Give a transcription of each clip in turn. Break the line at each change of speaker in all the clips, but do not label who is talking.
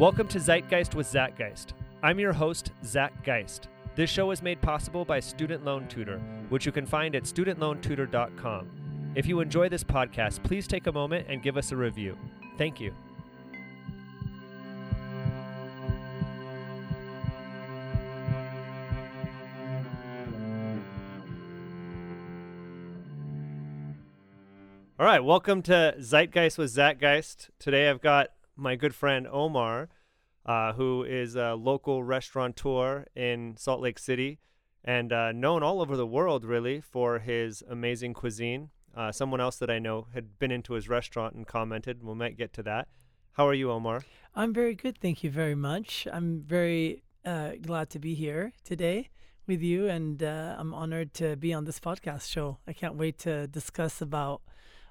Welcome to Zeitgeist with Zach Geist. I'm your host, Zach Geist. This show is made possible by Student Loan Tutor, which you can find at studentloantutor.com. If you enjoy this podcast, please take a moment and give us a review. Thank you. All right, welcome to Zeitgeist with Zach Geist. Today I've got my good friend Omar, uh, who is a local restaurateur in Salt Lake City and uh, known all over the world, really, for his amazing cuisine. Uh, someone else that I know had been into his restaurant and commented. We might get to that. How are you, Omar?
I'm very good. Thank you very much. I'm very uh, glad to be here today with you, and uh, I'm honored to be on this podcast show. I can't wait to discuss about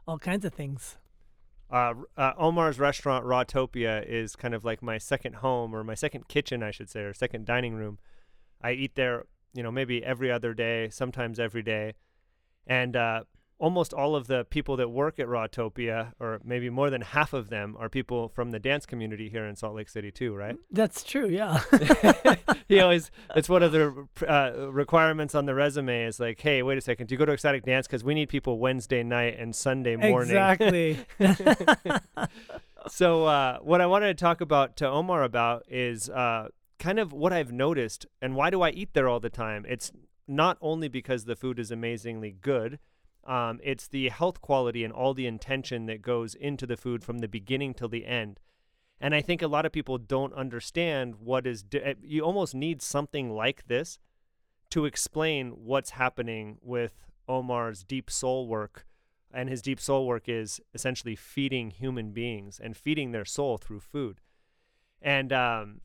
all kinds of things.
Uh, uh, Omar's restaurant, Rawtopia, is kind of like my second home or my second kitchen, I should say, or second dining room. I eat there, you know, maybe every other day, sometimes every day. And uh, almost all of the people that work at Rawtopia, or maybe more than half of them, are people from the dance community here in Salt Lake City, too, right?
That's true, yeah.
he always, it's one of the uh, requirements on the resume is like, hey, wait a second, do you go to Ecstatic Dance? Because we need people Wednesday night and Sunday morning.
Exactly.
so, uh, what I wanted to talk about to Omar about is uh, kind of what I've noticed and why do I eat there all the time? It's not only because the food is amazingly good, um, it's the health quality and all the intention that goes into the food from the beginning till the end. And I think a lot of people don't understand what is. Eh, you almost need something like this to explain what's happening with Omar's deep soul work. And his deep soul work is essentially feeding human beings and feeding their soul through food. And um,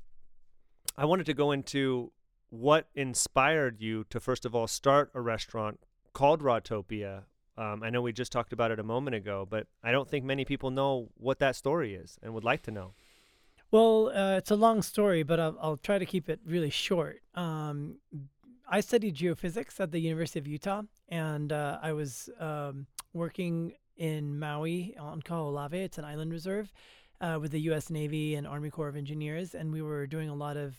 I wanted to go into what inspired you to, first of all, start a restaurant called Rawtopia um, I know we just talked about it a moment ago, but I don't think many people know what that story is and would like to know.
Well, uh, it's a long story, but I'll, I'll, try to keep it really short. Um, I studied geophysics at the University of Utah, and uh, I was um, working in Maui on Kaho'olawe. It's an island reserve uh, with the U.S. Navy and Army Corps of Engineers, and we were doing a lot of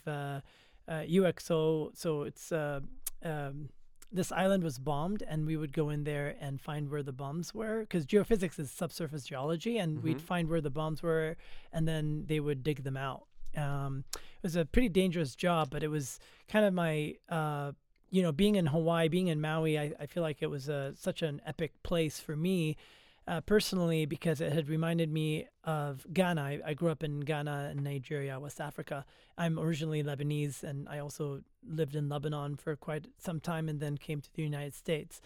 UXO. Uh, so it's uh, um, this island was bombed and we would go in there and find where the bombs were because geophysics is subsurface geology and mm-hmm. we'd find where the bombs were and then they would dig them out um, it was a pretty dangerous job but it was kind of my uh, you know being in hawaii being in maui i, I feel like it was a, such an epic place for me uh, personally because it had reminded me of Ghana. I, I, grew up in Ghana and Nigeria, West Africa. I'm originally Lebanese, and I also lived in Lebanon for quite some time and then came to the United States.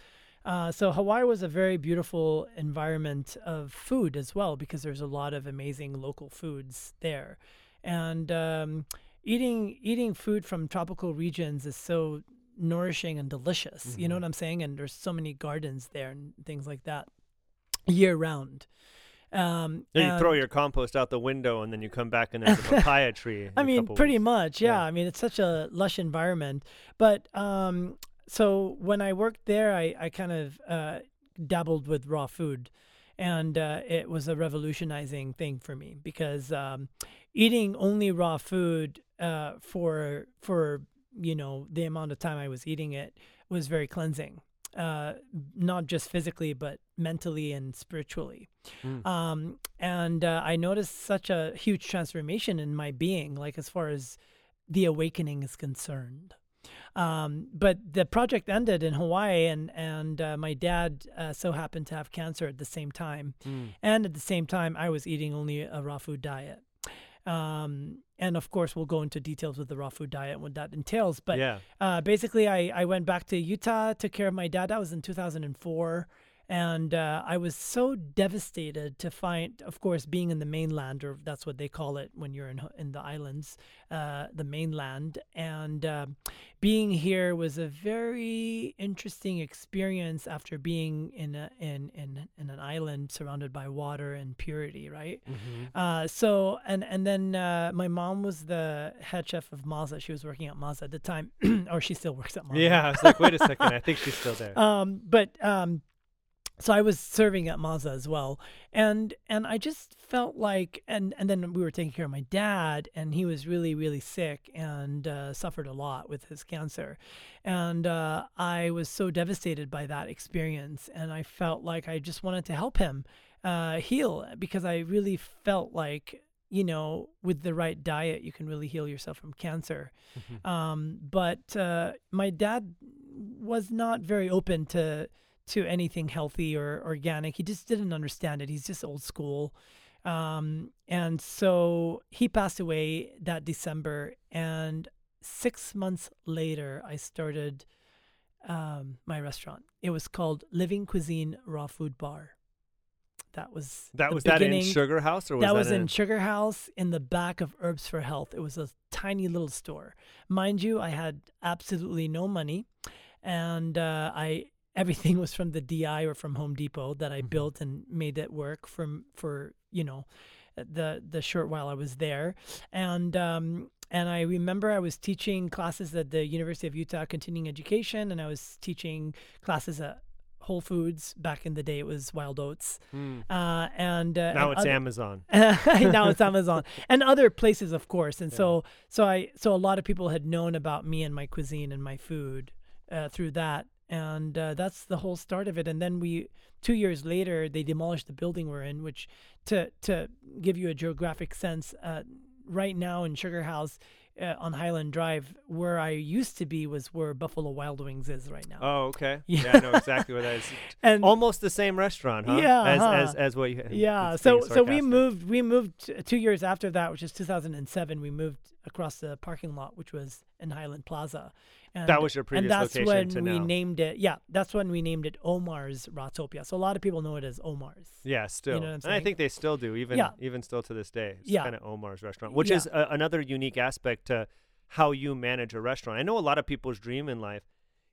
Uh, so Hawaii was a very beautiful environment of food as well because there's a lot of amazing local foods there, and um, eating eating food from tropical regions is so nourishing and delicious. Mm-hmm. You know mm-hmm. what I'm saying? And there's so many gardens there and things like that year round.
Um, you throw your compost out the window and then you come back and there's a papaya tree.
I mean, pretty weeks. much, yeah. yeah. I mean, it's such a lush environment. But um, so when I worked there, I, I kind of uh, dabbled with raw food. And uh, it was a revolutionizing thing for me because um, eating only raw food uh, for for you know the amount of time I was eating it was very cleansing uh, not just physically but mentally and spiritually. Mm. Um, and uh, I noticed such a huge transformation in my being, like as far as the awakening is concerned. Um, but the project ended in Hawaii, and and uh, my dad uh, so happened to have cancer at the same time, mm. and at the same time, I was eating only a raw food diet. Um, and of course, we'll go into details with the raw food diet and what that entails. But yeah. uh, basically, I, I went back to Utah, took care of my dad. That was in 2004. And uh, I was so devastated to find, of course, being in the mainland, or that's what they call it when you're in in the islands, uh, the mainland. And uh, being here was a very interesting experience after being in a, in in in an island surrounded by water and purity, right? Mm-hmm. Uh, so and and then uh, my mom was the head chef of Mazza. She was working at Mazza at the time, or she still works at Mazza.
Yeah, I was like, wait a second, I think she's still there.
Um, but um so I was serving at Mazza as well, and and I just felt like, and and then we were taking care of my dad, and he was really really sick and uh, suffered a lot with his cancer, and uh, I was so devastated by that experience, and I felt like I just wanted to help him uh, heal because I really felt like you know with the right diet you can really heal yourself from cancer,
Mm-hmm.
um, but uh, my dad was not very open to to anything healthy or organic. He just didn't understand it. He's just old school. Um, and so he passed away that December. And six months later, I started um, my restaurant. It was called Living Cuisine Raw Food Bar. That was
That was that in Sugar House or was
that
that,
was in
in
Sugar House in the back of Herbs for Health. It was a tiny little store. Mind you, I had absolutely no money, and uh, I everything was from the DI or from Home Depot that I
Mhm.
built and made it work from for you know the the short while I was there, and um, and I remember I was teaching classes at the University of Utah Continuing Education, and I was teaching classes at Whole Foods. Back in the day, it was Wild Oats,
Hmm.
uh, and uh,
now
and
it's
other-
Amazon.
now it's Amazon and other places, of course. And
Yeah.
so, so I, so a lot of people had known about me and my cuisine and my food uh, through that, and uh, that's the whole start of it. And then we, two years later, they demolished the building we're in, which, to to give you a geographic sense, uh, right now in Sugar House. Uh, on Highland Drive, where I used to be, was where Buffalo Wild Wings is right now.
Oh, okay.
Yeah.
Yeah, I know exactly where that is.
and
Almost the same restaurant, huh?
Yeah,
As
huh.
as as what you
yeah so so we moved we moved two years after that which is 2007 we moved across the parking lot which was in highland plaza and
That was your previous location.
and that's
location
when we
now.
named it yeah that's when we named it omar's Rawtopia so a lot of people know it as omar's
Yeah, still.
You know what I'm
and I think they still do, even
Yeah.
even still to this day. It's
Yeah.
kind of Omar's restaurant, which
Yeah.
is a, another unique aspect to how you manage a restaurant. I know a lot of people's dream in life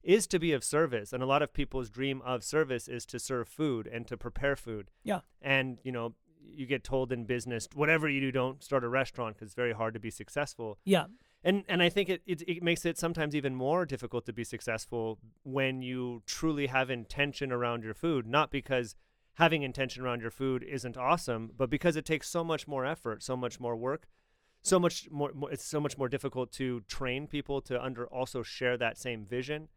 is to be of service, and a lot of people's dream of service is to serve food and to prepare food.
Yeah.
And you know, you get told in business, whatever you do, don't start a restaurant because it's very hard to be successful.
yeah
And and I think it, it it makes it sometimes even more difficult to be successful when you truly have intention around your food, not because having intention around your food isn't awesome, but because it takes so much more effort, so much more work, so much more, more it's so much more difficult to train people to under also share that same vision.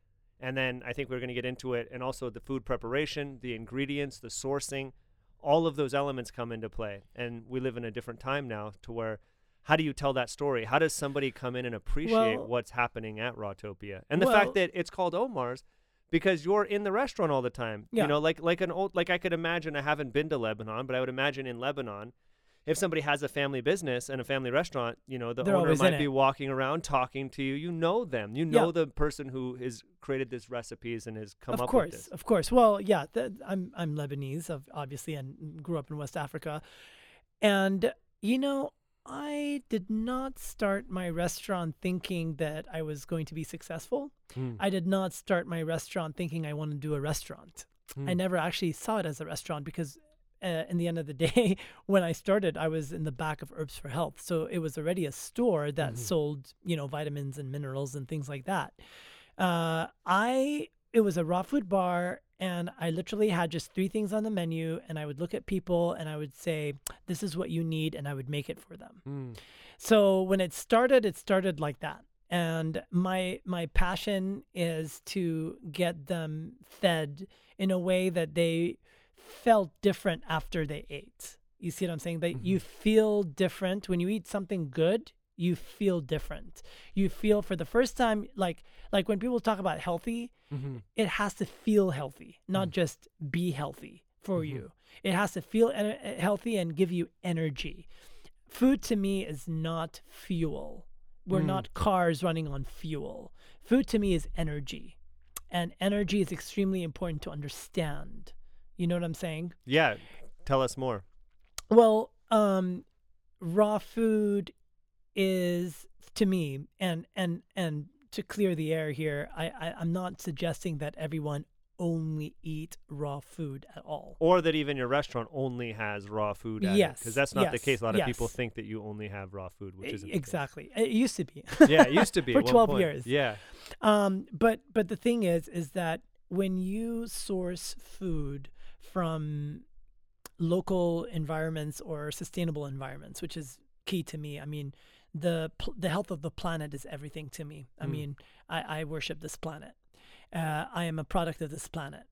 And then I think we're going to get into it and also the food preparation, the ingredients, the sourcing, all of those elements come into play. And we live in a different time now to where how do you tell that story? How does somebody come in and appreciate
Well-
what's happening at Rawtopia? And the
Well-
fact that it's called Omar's because you're in the restaurant all the time.
Yeah.
You know, like like an old like I could imagine I haven't been to Lebanon, but I would imagine in Lebanon if somebody has a family business and a family restaurant, you know, the
They're
owner might
it.
be walking around talking to you. You know them. You
Yeah.
know the person who has created this recipes and has come
of
up
course
with this.
of course of course. well yeah th- i'm i'm lebanese obviously and grew up in west africa and you know i did not start my restaurant thinking that i was going to be successful
Mm.
i did not start my restaurant thinking i want to do a restaurant i
Mm.
never actually saw it as a restaurant because uh, in the end of the day when i started i was in the back of herbs for health so it was already a store that
Mhm.
sold you know vitamins and minerals and things like that uh, I it was a raw food bar and I literally had just three things on the menu and I would look at people and I would say this is what you need and I would make it for them.
Mm.
So when it started it started like that. And my my passion is to get them fed in a way that they felt different after they ate. You see what I'm saying? That you feel different when you eat something good. You feel different. You feel for the first time, like like when people talk about healthy,
Mhm.
it has to feel healthy, not just be healthy for
Mhm.
you. It has to feel en- uh, healthy and give you energy. Food to me is not fuel. We're
Mm.
not cars running on fuel. Food to me is energy. And energy is extremely important to understand. You know what I'm saying?
Yeah. Tell us more.
Well, um, raw food is to me, and and and to clear the air here, I, I I'm not suggesting that everyone only eat raw food at all.
Or that even your restaurant only has raw food at
Yes,
Because that's not the case. A lot of people think that you only have raw food, which isn't
exactly. It used to be.
Yeah, it used to be
For 12
point.
years.
Yeah.
Um, but but the thing is, is that when you source food from local environments or sustainable environments, which is key to me. I mean, the the health of the planet is everything to me. I
Mm.
mean, I, I worship this planet. Uh, I am a product of this planet.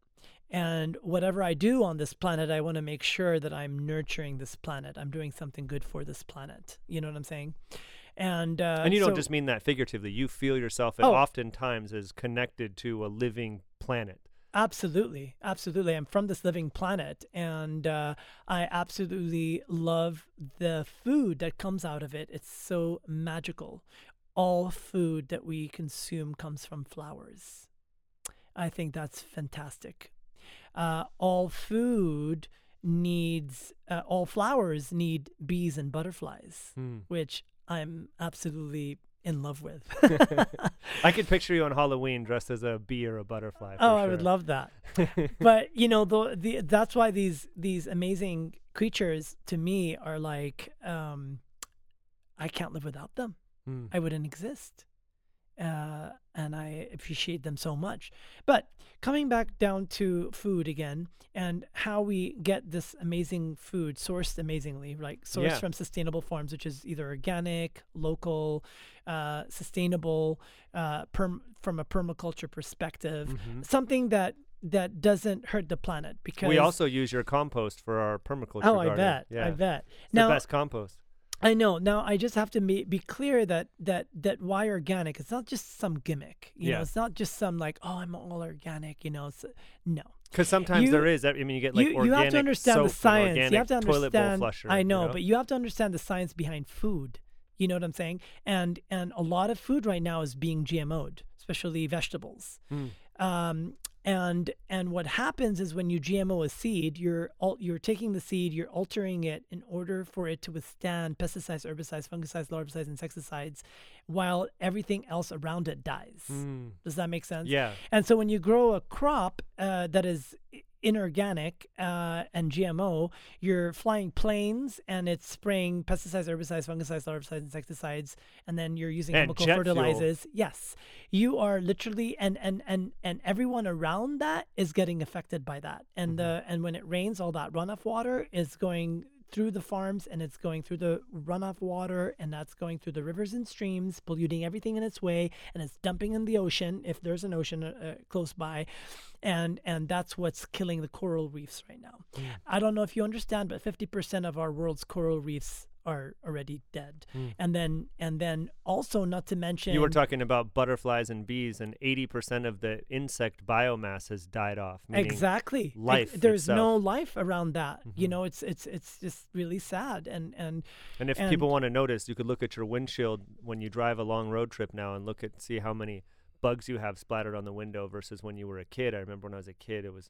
And whatever I do on this planet, I want to make sure that I'm nurturing this planet. I'm doing something good for this planet. You know what I'm saying? And uh,
and you don't just mean that figuratively. You feel yourself,
Oh.
oftentimes, as connected to a living planet.
Absolutely, absolutely. I'm from this living planet, and uh, I absolutely love the food that comes out of it. It's so magical. All food that we consume comes from flowers. I think that's fantastic. Uh, all food needs, uh, all flowers need bees and butterflies,
Hmm.
which I'm absolutely in love with.
I could picture you on Halloween dressed as a bee or a butterfly.
Oh, I would love that. but you know, the, the that's why these these amazing creatures to me are like, um, I can't live without them.
Hmm.
I wouldn't exist. Uh, and I appreciate them so much. But coming back down to food again and how we get this amazing food sourced amazingly, like sourced
Yeah.
from sustainable farms, which is either organic, local, uh, sustainable, uh, perm- from a permaculture perspective,
Mhm.
something that that doesn't hurt the planet because
We also use your compost for our permaculture
oh I bet
Yeah.
I bet
It's
now
the best compost.
I know. Now I just have to be, be clear that that that why organic? It's not just some gimmick. You know,
Yeah.
it's not just some like oh I'm all organic. You know, it's, no.
Because sometimes
You-
there is. I mean, you get like
you,
organic
you have to understand the science. You have to understand.
flusher.
I
you
know, but you have to understand the science behind food. You know what I'm saying? And and a lot of food right now is being GMO'd, especially vegetables.
Mm.
Um, and and what happens is when you GMO a seed, you're you're taking the seed, you're altering it in order for it to withstand pesticides, herbicides, fungicides, larvicides, insecticides, while everything else around it dies.
Mm.
Does that make sense?
Yeah.
And so when you grow a crop uh, that is inorganic uh, and GMO, you're flying planes and it's spraying pesticides, herbicides, fungicides, larvicides, insecticides, and then you're using
And
chemical
jet fuel.
fertilizers. Yes, you are literally and and and and everyone around that is getting affected by that. And
Mm-hmm.
uh, and when it rains, all that runoff water is going through the farms and it's going through the runoff water and that's going through the rivers and streams polluting everything in its way and it's dumping in the ocean if there's an ocean uh, uh, close by and and that's what's killing the coral reefs right now
Mm.
i don't know if you understand but 50% of our world's coral reefs are already dead
Mm.
and then and then also not to mention
You were talking about butterflies and bees, and 80% of the insect biomass has died off.
exactly Ex-
life
there's no life around that you
Mhm.
know it's it's it's just really sad and and
And if
And-
people want to notice, you could look at your windshield when you drive a long road trip now and look at see how many bugs you have splattered on the window versus when you were a kid. I remember when I was a kid, it was,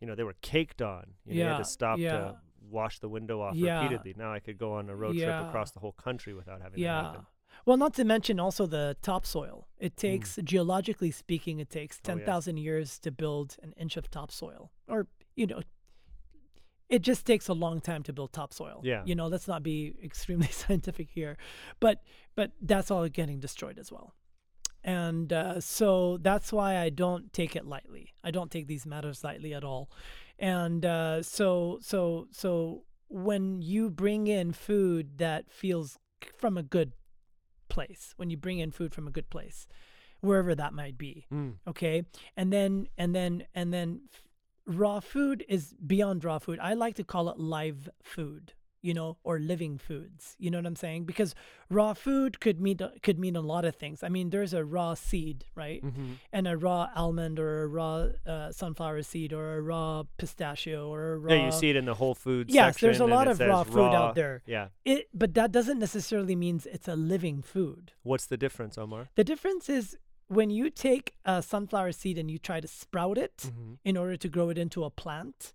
you know, they were caked on. You, know, you had to stop
yeah.
to wash the window off
Yeah.
repeatedly. Now I could go on a road trip across the whole country without having that
Yeah.
happen.
Well, not to mention also the topsoil. It takes, geologically speaking, it takes
Hmm. Oh, yes.
10,000 years to build an inch of topsoil. Or, you know, it just takes a long time to build topsoil.
Yeah.
You know, let's not be extremely scientific here. But but that's all getting destroyed as well. And uh, so that's why I don't take it lightly. I don't take these matters lightly at all. And uh, so so so when you bring in food that feels from a good place, when you bring in food from a good place, wherever that might be,
Mm.
okay, and then and then and then f- raw food is beyond raw food. I like to call it live food, you know, or living foods. You know what I'm saying? Because raw food could mean could mean a lot of things. I mean, there's a raw seed, right?
hmm
And a raw almond or a raw uh, sunflower seed or a raw pistachio or a raw
Yeah, you see it in the Whole Foods
Yes, there's a lot of raw food out there.
Yeah.
it but that doesn't necessarily means it's a living food.
What's the difference, Omar?
The difference is when you take a sunflower seed and you try to sprout it
Mm-hmm.
in order to grow it into a plant,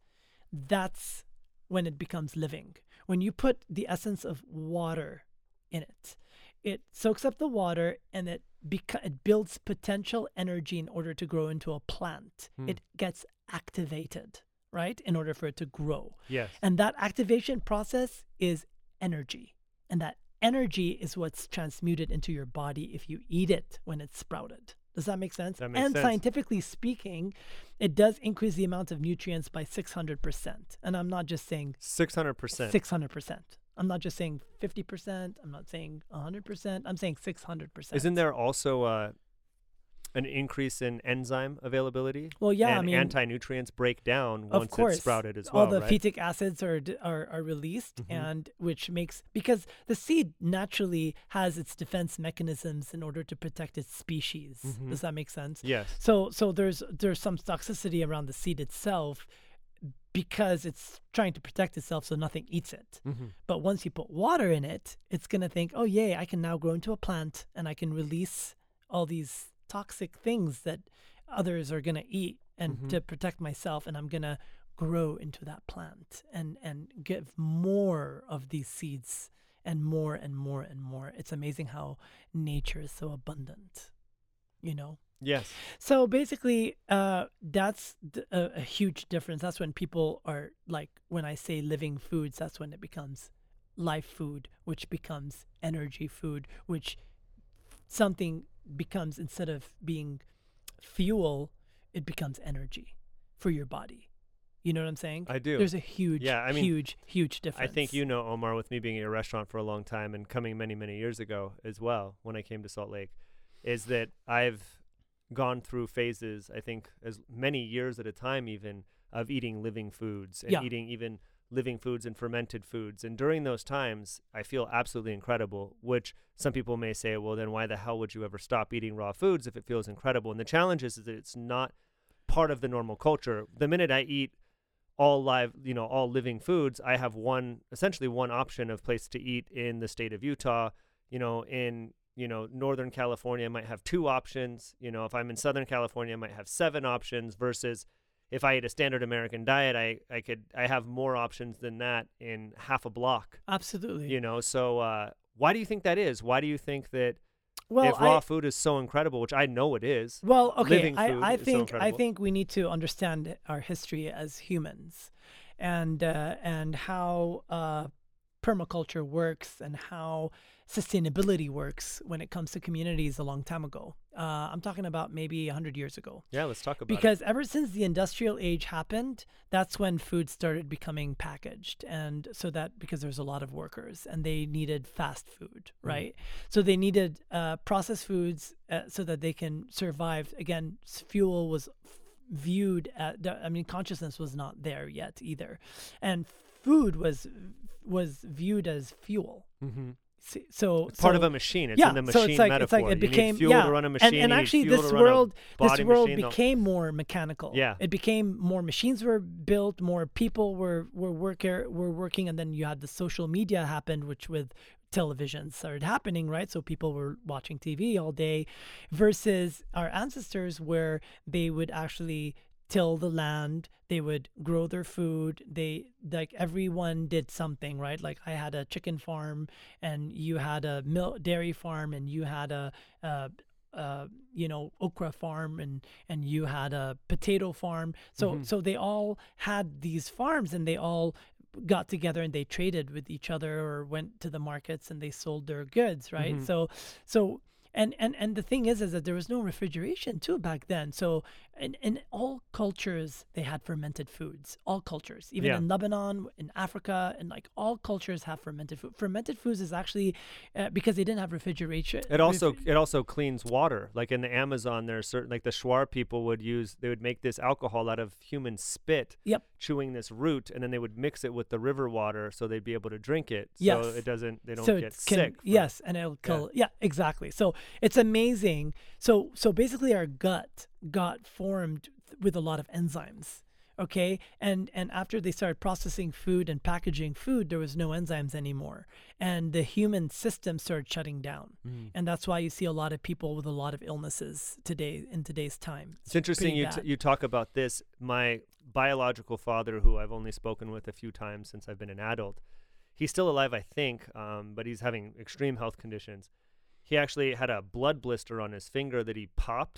that's when it becomes living. When you put the essence of water in it, it soaks up the water and it beca- it builds potential energy in order to grow into a plant.
Hmm.
It gets activated, right? In order for it to grow.
Yes.
And that activation process is energy. And that energy is what's transmuted into your body if you eat it when it's sprouted. Does that make sense?
That makes
and
sense.
scientifically speaking, it does increase the amount of nutrients by 600%. And I'm not just saying
600%.
600%. I'm not just saying 50%. I'm not saying 100%. I'm saying 600%.
Isn't there also uh, an increase in enzyme availability?
Well, yeah, I mean,
anti-nutrients break down once
course,
it's sprouted as
all
well,
the
right?
phytic acids are, are are released,
Mhm.
and which makes because the seed naturally has its defense mechanisms in order to protect its species.
Mhm.
Does that make sense?
yes.
So so there's there's some toxicity around the seed itself because it's trying to protect itself so nothing eats it.
hmm
But once you put water in it, it's going to think, "Oh yay, I can now grow into a plant and I can release all these toxic things that others are going to eat and
Mhm.
to protect myself and I'm going to grow into that plant and and give more of these seeds and more and more and more. It's amazing how nature is so abundant. You know?
Yes.
So basically, uh, that's th- a, a huge difference. That's when people are like, when I say living foods, that's when it becomes life food, which becomes energy food, which something becomes instead of being fuel, it becomes energy for your body. You know what I'm saying?
I do.
There's a huge,
Yeah, I mean,
huge, huge difference.
I think you know Omar with me being at your restaurant for a long time and coming many many years ago as well when I came to Salt Lake is that I've gone through phases I think as many years at a time even of eating living foods and
Yeah.
eating even living foods and fermented foods and during those times I feel absolutely incredible which some people may say well then why the hell would you ever stop eating raw foods if it feels incredible and the challenge is, is that it's not part of the normal culture the minute I eat all live, you know, all living foods, I have one essentially one option of place to eat in the state of Utah. You know, in you know Northern California, I might have two options. You know, if I'm in Southern California, I might have seven options. Versus if I eat a standard American diet, I I could I have more options than that in half a block.
absolutely.
You know, so uh, why do you think that is? Why do you think that
well,
if raw
I,
food is so incredible, which I know it is,
Well, okay, I, I
is so
think I think we need to understand our history as humans, and uh, and how uh, permaculture works and how sustainability works when it comes to communities a long time ago. Uh, I'm talking about maybe 100 years ago.
yeah, let's talk about it.
Because ever since the industrial age happened, that's when food started becoming packaged. And so that because there's a lot of workers and they needed fast food, right? So they needed uh, processed foods uh, so that they can survive. Again, fuel was viewed at, I mean, consciousness was not there yet either. And food was was viewed as fuel.
hmm
S- So
It's part of a machine. It's
yeah,
in the
so
machine
it's like
metaphor.
it's like it became
fuel
yeah,
to run a machine.
and, and actually this
to run a
world this world
machine,
became more mechanical.
Yeah.
it became more machines were built, more people were were worker were working, and then you had the social media happened, which with television started happening, right? So people were watching TV all day, versus our ancestors where they would actually till the land they would grow their food they like everyone did something right like i had a chicken farm and you had a milk dairy farm and you had a, uh uh, you know okra farm and and you had a potato farm so
Mhm.
so they all had these farms and they all got together and they traded with each other or went to the markets and they sold their goods right
Mhm.
so so and and and the thing is is that there was no refrigeration too back then so in, in all cultures they had fermented foods all cultures even
Yeah.
in lebanon in africa and like all cultures have fermented food fermented foods is actually uh, because they didn't have refrigeration
It also it also cleans water. Like in the Amazon, there's certain like the Shuar people would use they would make this alcohol out of human spit,
Yep.
chewing this root, and then they would mix it with the river water so they'd be able to drink it. So
Yes.
it doesn't they don't
so
get
can,
sick. from-
yes and it'll kill yeah. exactly so it's amazing so so basically our gut got formed with a lot of enzymes okay and and after they started processing food and packaging food there was no enzymes anymore and the human system started shutting down
Mm.
and that's why you see a lot of people with a lot of illnesses today in today's time
It's interesting you t- you talk about this. My biological father, who I've only spoken with a few times since I've been an adult, he's still alive, I think, um, but he's having extreme health conditions. He actually had a blood blister on his finger that he popped,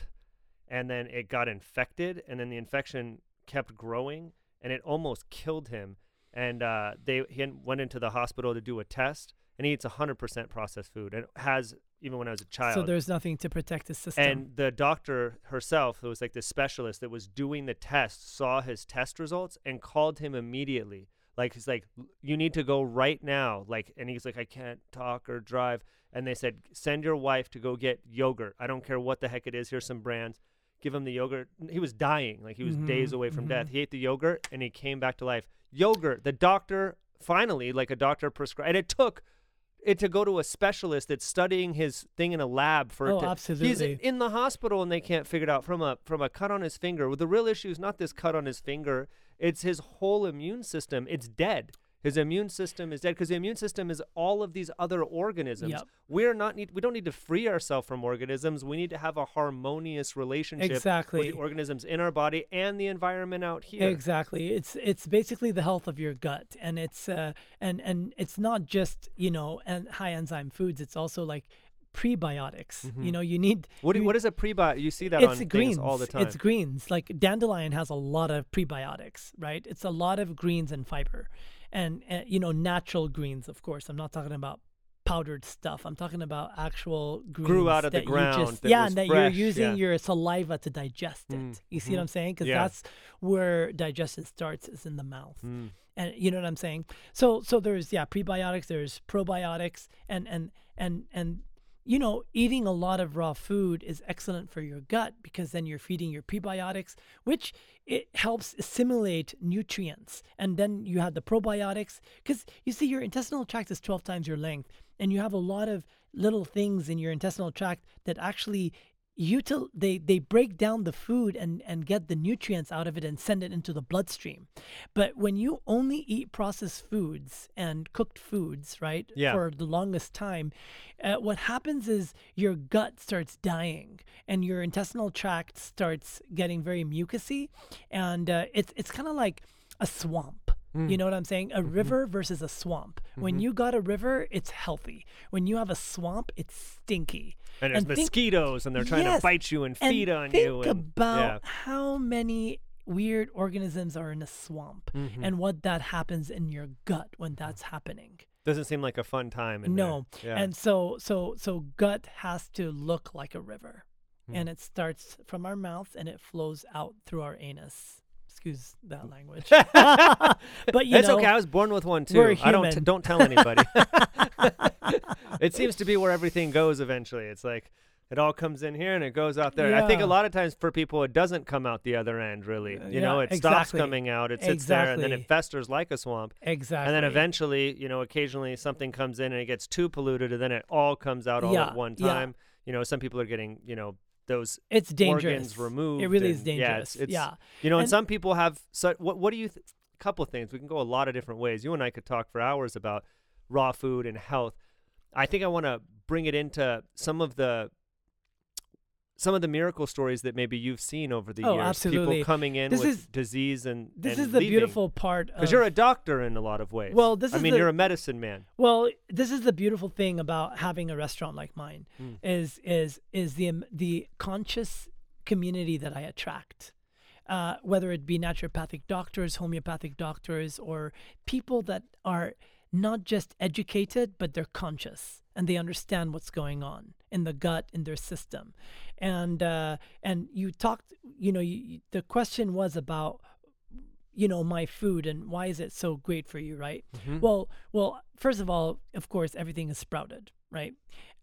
and then it got infected, and then the infection kept growing, and it almost killed him. And uh, they he went into the hospital to do a test, and he eats 100% processed food and has even when I was a child.
So there's nothing to protect his system.
and the doctor herself, who was like this specialist that was doing the test, saw his test results and called him immediately. Like he's like, you need to go right now. Like, and he's like, I can't talk or drive. And they said, send your wife to go get yogurt. I don't care what the heck it is. Here's some brands. Give him the yogurt. He was dying. Like he was days
Mhm,
away from
mhm.
death. He ate the yogurt and he came back to life. Yogurt. The doctor finally, like a doctor prescribed, and it took it to go to a specialist that's studying his thing in a lab for
Oh,
to,
absolutely.
He's in the hospital and they can't figure it out from a from a cut on his finger. Well, the real issue is not this cut on his finger; it's his whole immune system. It's dead. His immune system is dead because the immune system is all of these other organisms.
Yep.
We're not need we don't need to free ourselves from organisms. We need to have a harmonious relationship
Exactly.
with the organisms in our body and the environment out here.
Exactly. It's it's basically the health of your gut, and it's uh, and and it's not just you know and high enzyme foods. It's also like prebiotics. You know, you need
What do,
you-
what is a prebiotic? You see that
it's
on
greens
all the time.
It's greens. Like dandelion has a lot of prebiotics, right? It's a lot of greens and fiber, and uh, you know natural greens. Of course, I'm not talking about powdered stuff. I'm talking about actual greens
Grew out of the ground,
Just, yeah, and that
fresh,
you're using
yeah.
your saliva to digest it.
Mm,
You see what I'm saying? Because
Yeah.
that's where digestion starts is in the mouth
Mm.
and you know what I'm saying. So so there's yeah prebiotics, there's probiotics, and and and and you know eating a lot of raw food is excellent for your gut because then you're feeding your prebiotics, which it helps assimilate nutrients, and then you have the probiotics because you see your intestinal tract is 12 times your length, and you have a lot of little things in your intestinal tract that actually util they they break down the food and and get the nutrients out of it and send it into the bloodstream. But when you only eat processed foods and cooked foods right
Yeah.
for the longest time uh, what happens is your gut starts dying and your intestinal tract starts getting very mucousy and uh, it's it's kind of like a swamp
Mm.
you know what I'm saying? A
Mm-hmm.
river versus a swamp. When you got a river, it's healthy. When you have a swamp, it's stinky.
And there's
think-
mosquitoes, and they're trying
Yes,
to bite you and
and
feed on
think
you. And,
about
yeah.
how many weird organisms are in a swamp
Mhm.
and what that happens in your gut when that's happening.
doesn't seem like a fun time. In
No.
Yeah.
And so so so gut has to look like a river.
Hmm.
And it starts from our mouth and it flows out through our anus. Excuse that language. but you
it's
know,
okay. I was born with one too.
we're
I don't t- don't tell anybody. it seems to be where everything goes eventually. It's like it all comes in here and it goes out there. I think a lot of times for people it doesn't come out the other end really.
Uh,
You know,
yeah,
it stops coming out, it sits there and then it festers like a swamp.
exactly.
And then eventually, you know, occasionally something comes in and it gets too polluted and then it all comes out all
Yeah,
at one
yeah.
time. You know, some people are getting, you know, those
it's dangerous.
organs removed.
It really is
and- yeah, it's-
dangerous.
it's-
yeah.
You know, and,
And-
some people have So, What What do you? Th- couple of things. We can go a lot of different ways. You and I could talk for hours about raw food and health. I think I want to bring it into some of the some of the miracle stories that maybe you've seen over the
Oh,
years.
absolutely.
People coming in
This
with
is-
disease and
This
and
is the
leaving.
beautiful part
because you're a doctor in a lot of ways.
Well, this
I
is
mean,
the-
you're a medicine man.
Well, this is the beautiful thing about having a restaurant like mine
Mm.
is is is the the conscious community that I attract. Uh, whether it be naturopathic doctors, homeopathic doctors, or people that are not just educated, but they're conscious and they understand what's going on in the gut, in their system. And uh, and you talked, you know, you, the question was about, you know, my food and why is it so great for you, right?
Mhm.
Well, well, first of all, of course, everything is sprouted, right?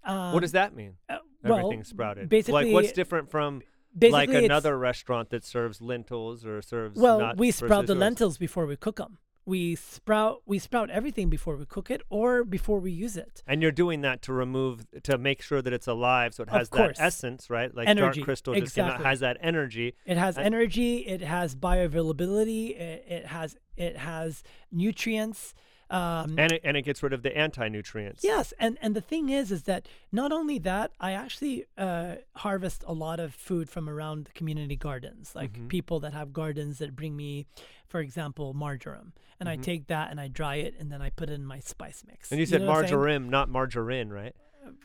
Um,
what does that mean?
uh, well,
Everything's sprouted.
Basically,
like what's different from like another restaurant that serves lentils or serves
Well, we sprout the lentils before we cook them. We sprout we sprout everything before we cook it or before we use it.
And you're doing that to remove, to make sure that it's alive, so it has that essence, right? Like
Energy,
dark crystal just came out, has that energy.
It has
I-
energy. It has bioavailability. It, it has it has nutrients. Um,
And it, and it gets rid of the anti-nutrients.
Yes, and and the thing is, is that not only that, I actually uh, harvest a lot of food from around the community gardens, like
Mhm.
people that have gardens that bring me, for example, marjoram, and I
Mhm.
take that and I dry it and then I put it in my spice mix.
And you said
I'm saying?
marjoram, not margarine, right?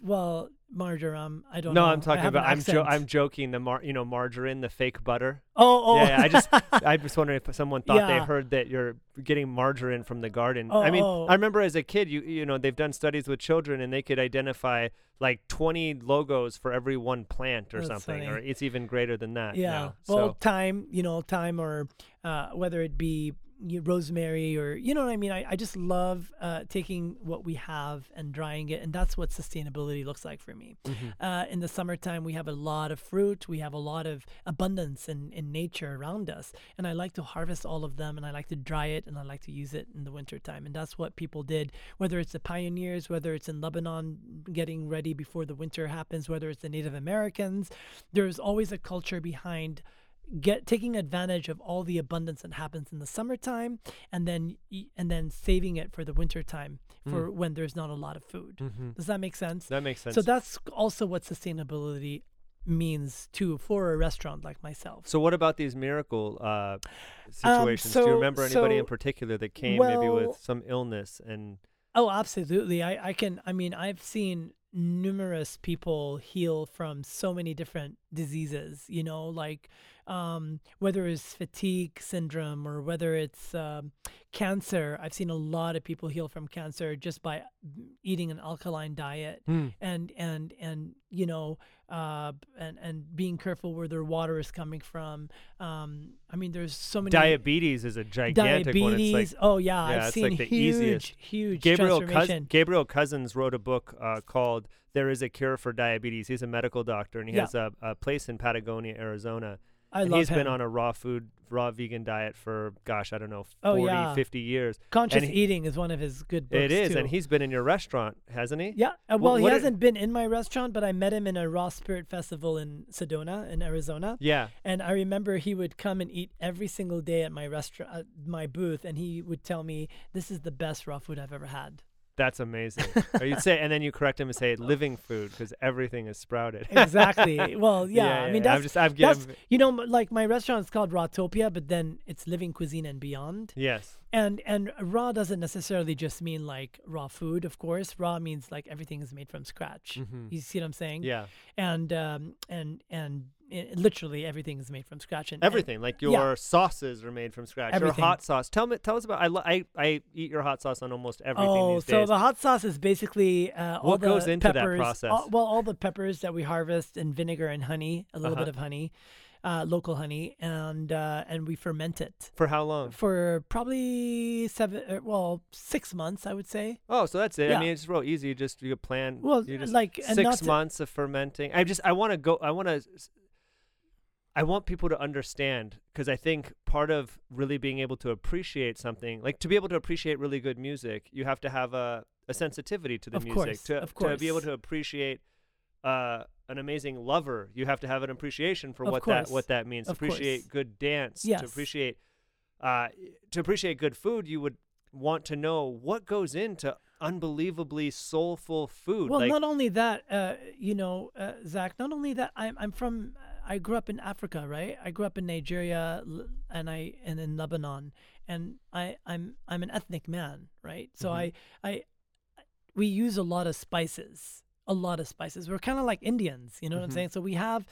Well, marjoram. I don't know.
no,
know.
I'm talking about. I'm jo- I'm joking. The mar, you know, margarine, the fake butter.
Oh, oh.
Yeah, yeah, I just, I was wondering if someone thought they heard that you're getting margarine from the garden.
Oh,
I mean,
oh.
I remember as a kid, you, you know, they've done studies with children and they could identify like 20 logos for every one plant or
That's
something, or it's even greater than that.
yeah.
now.
Well,
so
thyme, you know, time, or uh, whether it be y- rosemary or you know what I mean. I, I just love uh, taking what we have and drying it, and that's what sustainability looks like for me.
mhm.
Uh, in the summertime, we have a lot of fruit. We have a lot of abundance in, in nature around us. And I like to harvest all of them and I like to dry it and I like to use it in the wintertime. And that's what people did, whether it's the pioneers, whether it's in Lebanon getting ready before the winter happens, whether it's the Native Americans. There's always a culture behind get taking advantage of all the abundance that happens in the summertime and then and then saving it for the wintertime for when there's not a lot of food.
Mhm.
Does that make sense?
that makes sense.
So that's also what sustainability means too for a restaurant like myself.
So what about these miracle uh, situations? Do you
Um,
remember anybody in particular that came maybe with some illness and
Oh, absolutely. I, I can, I mean, I've seen numerous people heal from so many different diseases, you know, like um, whether it's fatigue syndrome or whether it's um, cancer. I've seen a lot of people heal from cancer just by eating an alkaline diet.
Hmm.
and and and you know uh and and being careful where their water is coming from um i mean there's so many
diabetes is a gigantic one.
Diabetes
like
oh yeah,
yeah,
i've
it's
seen
like the
huge
easiest.
huge
Gabriel Cous- Gabriel Cousens wrote a book uh, called "There Is a Cure for Diabetes." He's a medical doctor and he
Yeah.
has a, a place in Patagonia, Arizona.
I
and
love
he's
him
been on a raw food, raw vegan diet for gosh, I don't know, 40,
Oh, yeah.
50 years.
conscious
he-
eating is one of his good books
it is,
too.
and he's been in your restaurant, hasn't he?
yeah, uh, well, he
what
hasn't been in my restaurant, but I met him in a raw spirit festival in Sedona, in Arizona.
Yeah.
And I remember he would come and eat every single day at my restaurant, at my booth, and he would tell me, "This is the best raw food I've ever had."
That's amazing. or you'd say, and then you correct him and say living food because everything is sprouted.
Exactly. well, yeah. I mean,
yeah.
that's
I'm just, I've
that's
given.
you know, like my restaurant is called Rawtopia, but then it's living cuisine and beyond.
Yes.
And and raw doesn't necessarily just mean like raw food, of course. Raw means like everything is made from scratch.
Mhm.
You see what I'm saying?
Yeah.
And um and and i literally everything is made from scratch. And and-
Everything, like your
yeah.
sauces are made from scratch.
Everything.
Your hot sauce. Tell me, tell us about. I, lo- I I eat your hot sauce on almost everything
Oh, so the hot sauce is basically uh, all
What
the
goes into that
peppers,
process?
all- well, all the peppers that we harvest and vinegar and honey, a little
Uh-huh.
bit of honey, uh, local honey, and uh, and we ferment it
For how long?
for probably seven, uh, well, six months, I would say.
Oh, so that's it.
Yeah.
I mean, it's real easy. You just you plan.
Well,
you just,
like and
six
to-
months of fermenting. I just I want to go. I want to. I want people to understand because I think part of really being able to appreciate something, like to be able to appreciate really good music, you have to have a, a sensitivity to the
Of
music.
course,
to
of
to be able to appreciate uh, an amazing lover, you have to have an appreciation for
Of
what that what that means.
of
appreciate
course.
good dance.
Yes.
To appreciate uh, to appreciate good food, you would want to know what goes into unbelievably soulful food.
Well,
like,
not only that, uh, you know, uh, Zach. Not only that, I'm I'm from. I grew up in Africa, right? I grew up in Nigeria, and I and in Lebanon, and I I'm I'm an ethnic man, right? So
Mhm.
I I we use a lot of spices, a lot of spices. We're kind of like Indians, you know what I'm
Mhm.
saying? So we have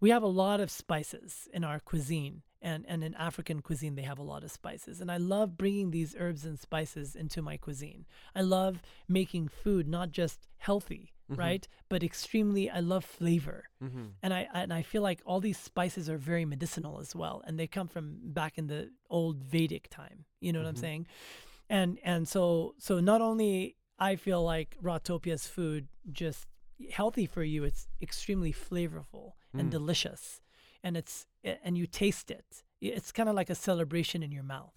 we have a lot of spices in our cuisine. And, and in African cuisine, they have a lot of spices. And I love bringing these herbs and spices into my cuisine. I love making food not just healthy,
Mhm.
right? But extremely, I love flavor.
Mhm.
And I and I feel like all these spices are very medicinal as well, and they come from back in the old Vedic time. You know what I'm
Mhm.
saying? And and so so not only I feel like Rawtopia's food just healthy for you, it's extremely flavorful and
Mm.
delicious, and it's and you taste it. It's kind of like a celebration in your mouth.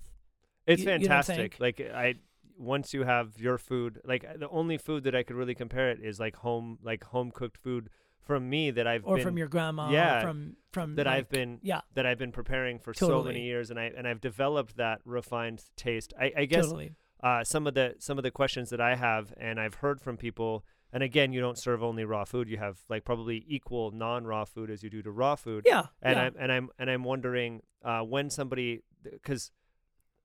It's
You- you know
fantastic. like I once you have your food, like the only food that I could really compare it is like home like home cooked food from me that I've
Or
been
from your grandma,
yeah,
from from
that I've been
yeah,
that I've been preparing for so many years and I and I've developed that refined taste. I, I guess
totally.
uh, some of the some of the questions that I have and I've heard from people and again you don't serve only raw food you have like probably equal non-raw food as you do to raw food
Yeah,
and
yeah.
I'm and I'm and I'm wondering uh, when somebody because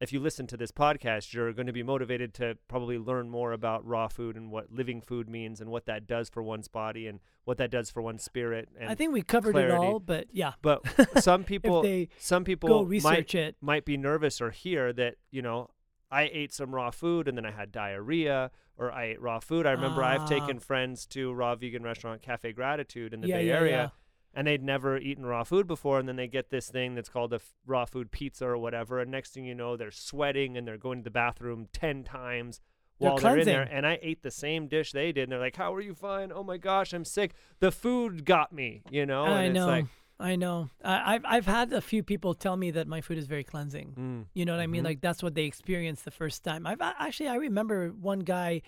if you listen to this podcast, you're going to be motivated to probably learn more about raw food and what living food means and what that does for one's body and what that does for one's spirit. And
I think we covered
clarity.
it all, but yeah.
But some people, some people
Go
might
it.
might be nervous or hear that you know I ate some raw food and then I had diarrhea or I ate raw food. I remember I've
Ah.
taken friends to raw vegan restaurant Cafe Gratitude in the
Yeah,
Bay
yeah,
Area
yeah.
And they'd never eaten raw food before and then they get this thing that's called a f- raw food pizza or whatever and next thing you know they're sweating and they're going to the bathroom 10 times
They're
while they're in there and I ate the same dish they did and they're like how are you fine oh my gosh I'm sick the food got me you know and
I
it's
know.
like
I know. I, I've I've had a few people tell me that my food is very cleansing.
mm,
You know what I mean?
Mhm.
Like that's what they experienced the first time. I've actually I remember one guy,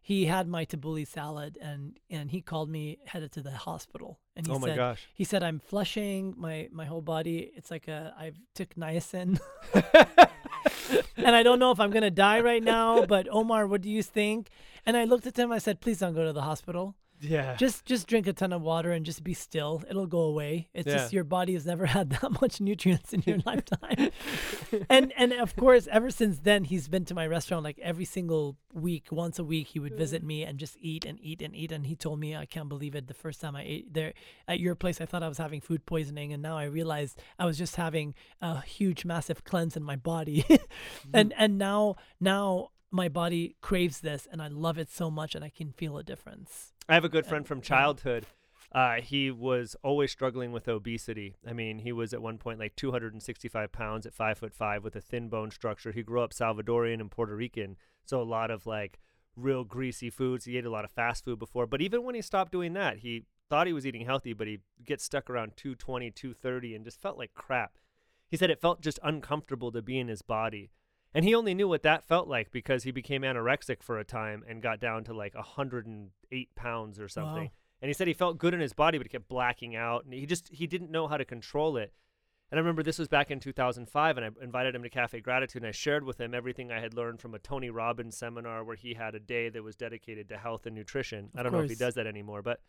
he had my tabbouleh salad and and he called me headed to the hospital and he
oh my
said
gosh
he said I'm flushing my my whole body. It's like a I took niacin and I don't know if I'm gonna die right now. But Omar, what do you think? And I looked at him. I said, please don't go to the hospital
yeah.
Just just drink a ton of water and just be still. It'll go away. It's just your body has never had that much nutrients in your lifetime. And and of course ever since then he's been to my restaurant like every single week once a week he would visit me and just eat and eat and eat. And he told me i can't believe it. The first time i ate there at your place i thought i was having food poisoning. And now i realized i was just having a huge massive cleanse in my body. And mm-hmm. and now now my body craves this and i love it so much and i can feel a difference
I have a good friend
And-
from childhood. Uh, he was always struggling with obesity. I mean, he was at one point like 265 pounds at five foot five with a thin bone structure. He grew up Salvadorian and Puerto Rican, so a lot of like real greasy foods. He ate a lot of fast food before, but even when he stopped doing that, he thought he was eating healthy, but he gets stuck around 220, 230, and just felt like crap. He said it felt just uncomfortable to be in his body. And he only knew what that felt like because he became anorexic for a time and got down to like 108 pounds or something.
Wow.
And he said he felt good in his body, but he kept blacking out, and he just he didn't know how to control it. And I remember this was back in 2005, and I invited him to Cafe Gratitude, and I shared with him everything I had learned from a Tony Robbins seminar where he had a day that was dedicated to health and nutrition. I don't know if he does that anymore, but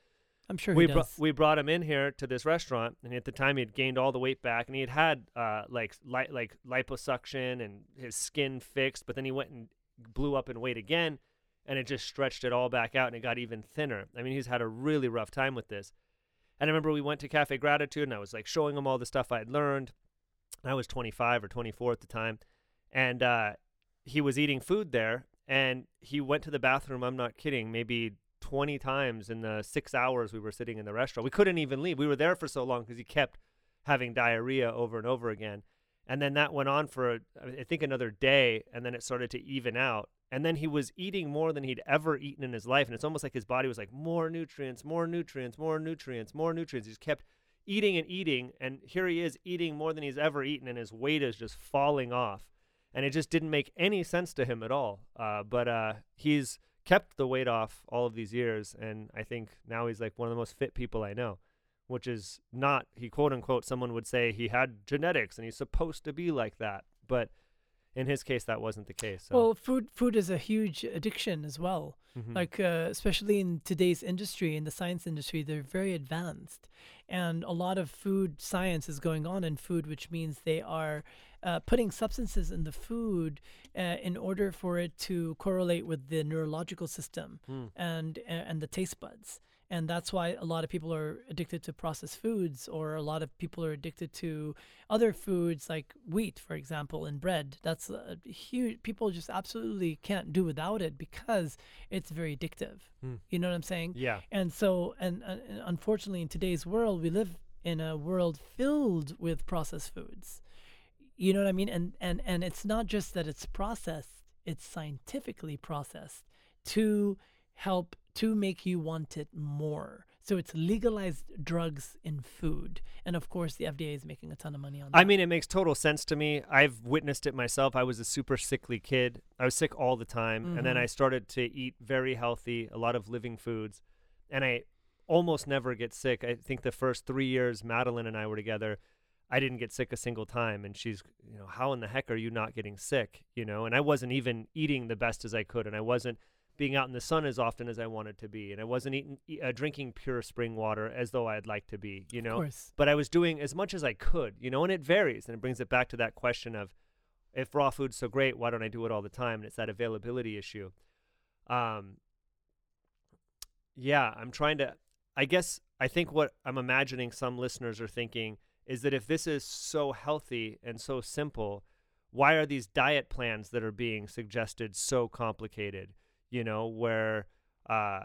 i'm sure
we
does
we brought him in here to this restaurant, and at the time he had gained all the weight back, and he had had uh, like li- like liposuction and his skin fixed, but then he went and blew up in weight again, and it just stretched it all back out, and it got even thinner. I mean, he's had a really rough time with this. And I remember we went to Cafe Gratitude, and I was like showing him all the stuff I had learned. I was 25 or 24 at the time, and uh, he was eating food there, and he went to the bathroom. I'm not kidding, maybe 20 times in the six hours we were sitting in the restaurant. We couldn't even leave. We were there for so long because he kept having diarrhea over and over again. And then that went on for, I think, another day, and then it started to even out. And then he was eating more than he'd ever eaten in his life. And it's almost like his body was like, more nutrients, more nutrients, more nutrients, more nutrients. He just kept eating and eating. And here he is eating more than he's ever eaten, and his weight is just falling off. And it just didn't make any sense to him at all. Uh, but uh, he's kept the weight off all of these years. And I think now he's like one of the most fit people I know, which is not, he quote unquote, someone would say he had genetics and he's supposed to be like that. But in his case, that wasn't the case. So.
well food food is a huge addiction as well
mhm.
like uh, especially in today's industry in the science industry they're very advanced and a lot of food science is going on in food which means they are uh, putting substances in the food uh, in order for it to correlate with the neurological system
Mm.
and and the taste buds and that's why a lot of people are addicted to processed foods or a lot of people are addicted to other foods like wheat for example and bread that's a huge people just absolutely can't do without it because it's very addictive
Hmm.
you know what i'm saying
yeah.
and so and, and unfortunately in today's world we live in a world filled with processed foods you know what i mean and and and it's not just that it's processed it's scientifically processed to help to make you want it more so it's legalized drugs in food and of course the fda is making a ton of money on that
I mean, it makes total sense to me. I've witnessed it myself. I was a super sickly kid. I was sick all the time. And then
Mhm.
I started to eat very healthy, a lot of living foods. And I almost never get sick. I think the first three years Madeline and I were together, I didn't get sick a single time. And she's, you know, how in the heck are you not getting sick? You know, and I wasn't even eating the best as I could. And I wasn't being out in the sun as often as I wanted to be. And I wasn't eating, uh, drinking pure spring water as though I'd like to be, you know?
of course
but I was doing as much as I could, you know, and it varies. And it brings it back to that question of if raw food's so great, why don't I do it all the time? And it's that availability issue. Um, yeah, I'm trying to. I guess I think what I'm imagining some listeners are thinking is that if this is so healthy and so simple, why are these diet plans that are being suggested so complicated? You know, where uh,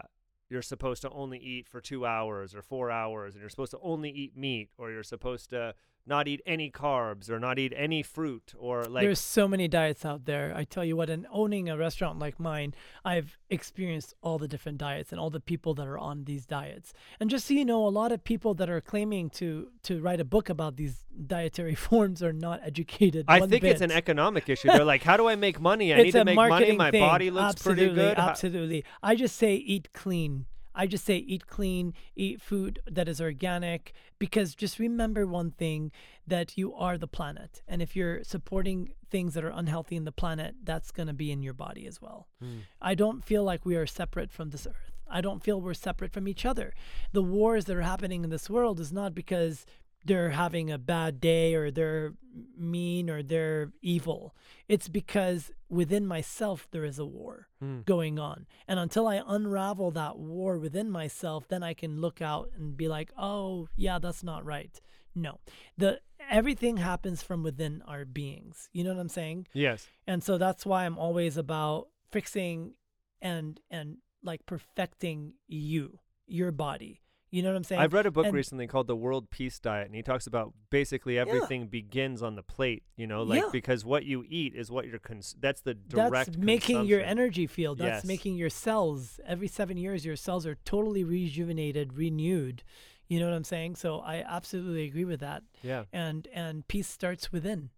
you're supposed to only eat for two hours or four hours, and you're supposed to only eat meat, or you're supposed to not eat any carbs or not eat any fruit or like
there's so many diets out there. I tell you what and owning a restaurant like mine i've experienced all the different diets and all the people that are on these diets. And just so you know a lot of people that are claiming to to write a book about these dietary forms are not educated
i think
bit.
it's an economic issue. They're like how do i make money? I
it's
need to make money. my
thing.
body looks
absolutely,
pretty good
absolutely. I just say eat clean I just say eat clean, eat food that is organic, because just remember one thing that you are the planet. And if you're supporting things that are unhealthy in the planet, that's going to be in your body as well. Mm. I don't feel like we are separate from this earth. I don't feel we're separate from each other. The wars that are happening in this world is not because they're having a bad day or they're mean or they're evil. It's because within myself there is a war mm. going on. And until I unravel that war within myself, then I can look out and be like, "Oh, yeah, that's not right." No. The everything happens from within our beings. You know what I'm saying?
Yes.
And so that's why I'm always about fixing and and like perfecting you, your body you know what I'm saying?
I've read a book and recently called The World Peace Diet, and he talks about basically everything yeah. begins on the plate. You know, like yeah. because what you eat is what you're cons- that's the direct.
That's making your energy field. That's yes. making your cells. Every seven years, your cells are totally rejuvenated, renewed. You know what I'm saying? So I absolutely agree with that.
Yeah.
And and peace starts within,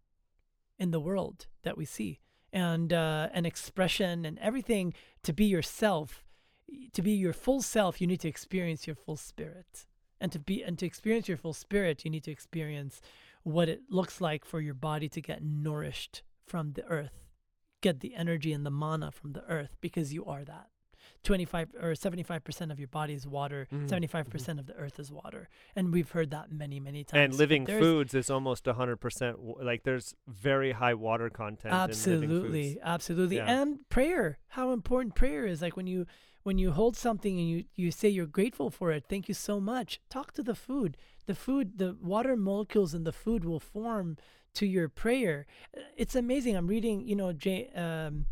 in the world that we see, and uh, an expression and everything to be yourself to be your full self, you need to experience your full spirit. And to be and to experience your full spirit, you need to experience what it looks like for your body to get nourished from the earth, get the energy and the mana from the earth because you are that. 25 or 75% of your body is water, mm-hmm. 75% mm-hmm. of the earth is water. And we've heard that many, many times.
And living foods is almost 100% like there's very high water content
Absolutely. Absolutely. Yeah. And prayer, how important prayer is like when you when you hold something and you, you say you're grateful for it, thank you so much. Talk to the food. The food, the water molecules in the food will form to your prayer. Uh, it's amazing. I'm reading, you know, J, um,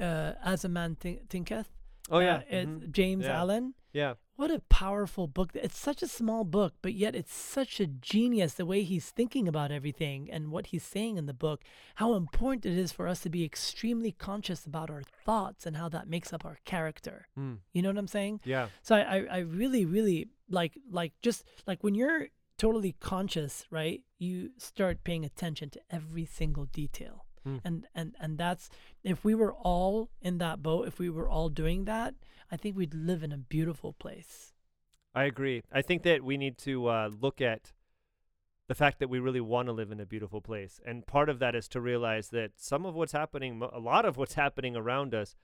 uh, As a Man Thinketh.
Oh, yeah.
Uh, mm-hmm. James
yeah.
Allen.
Yeah.
What a powerful book. It's such a small book, but yet it's such a genius the way he's thinking about everything and what he's saying in the book. How important it is for us to be extremely conscious about our thoughts and how that makes up our character. Mm. You know what I'm saying?
Yeah.
So I, I, I really, really like like just like when you're totally conscious, right? You start paying attention to every single detail. Mm. And and and that's if we were all in that boat, if we were all doing that, I think we'd live in a beautiful place.
I agree. I think that we need to uh, look at the fact that we really want to live in a beautiful place. And part of that is to realize that some of what's happening, a lot of what's happening around us,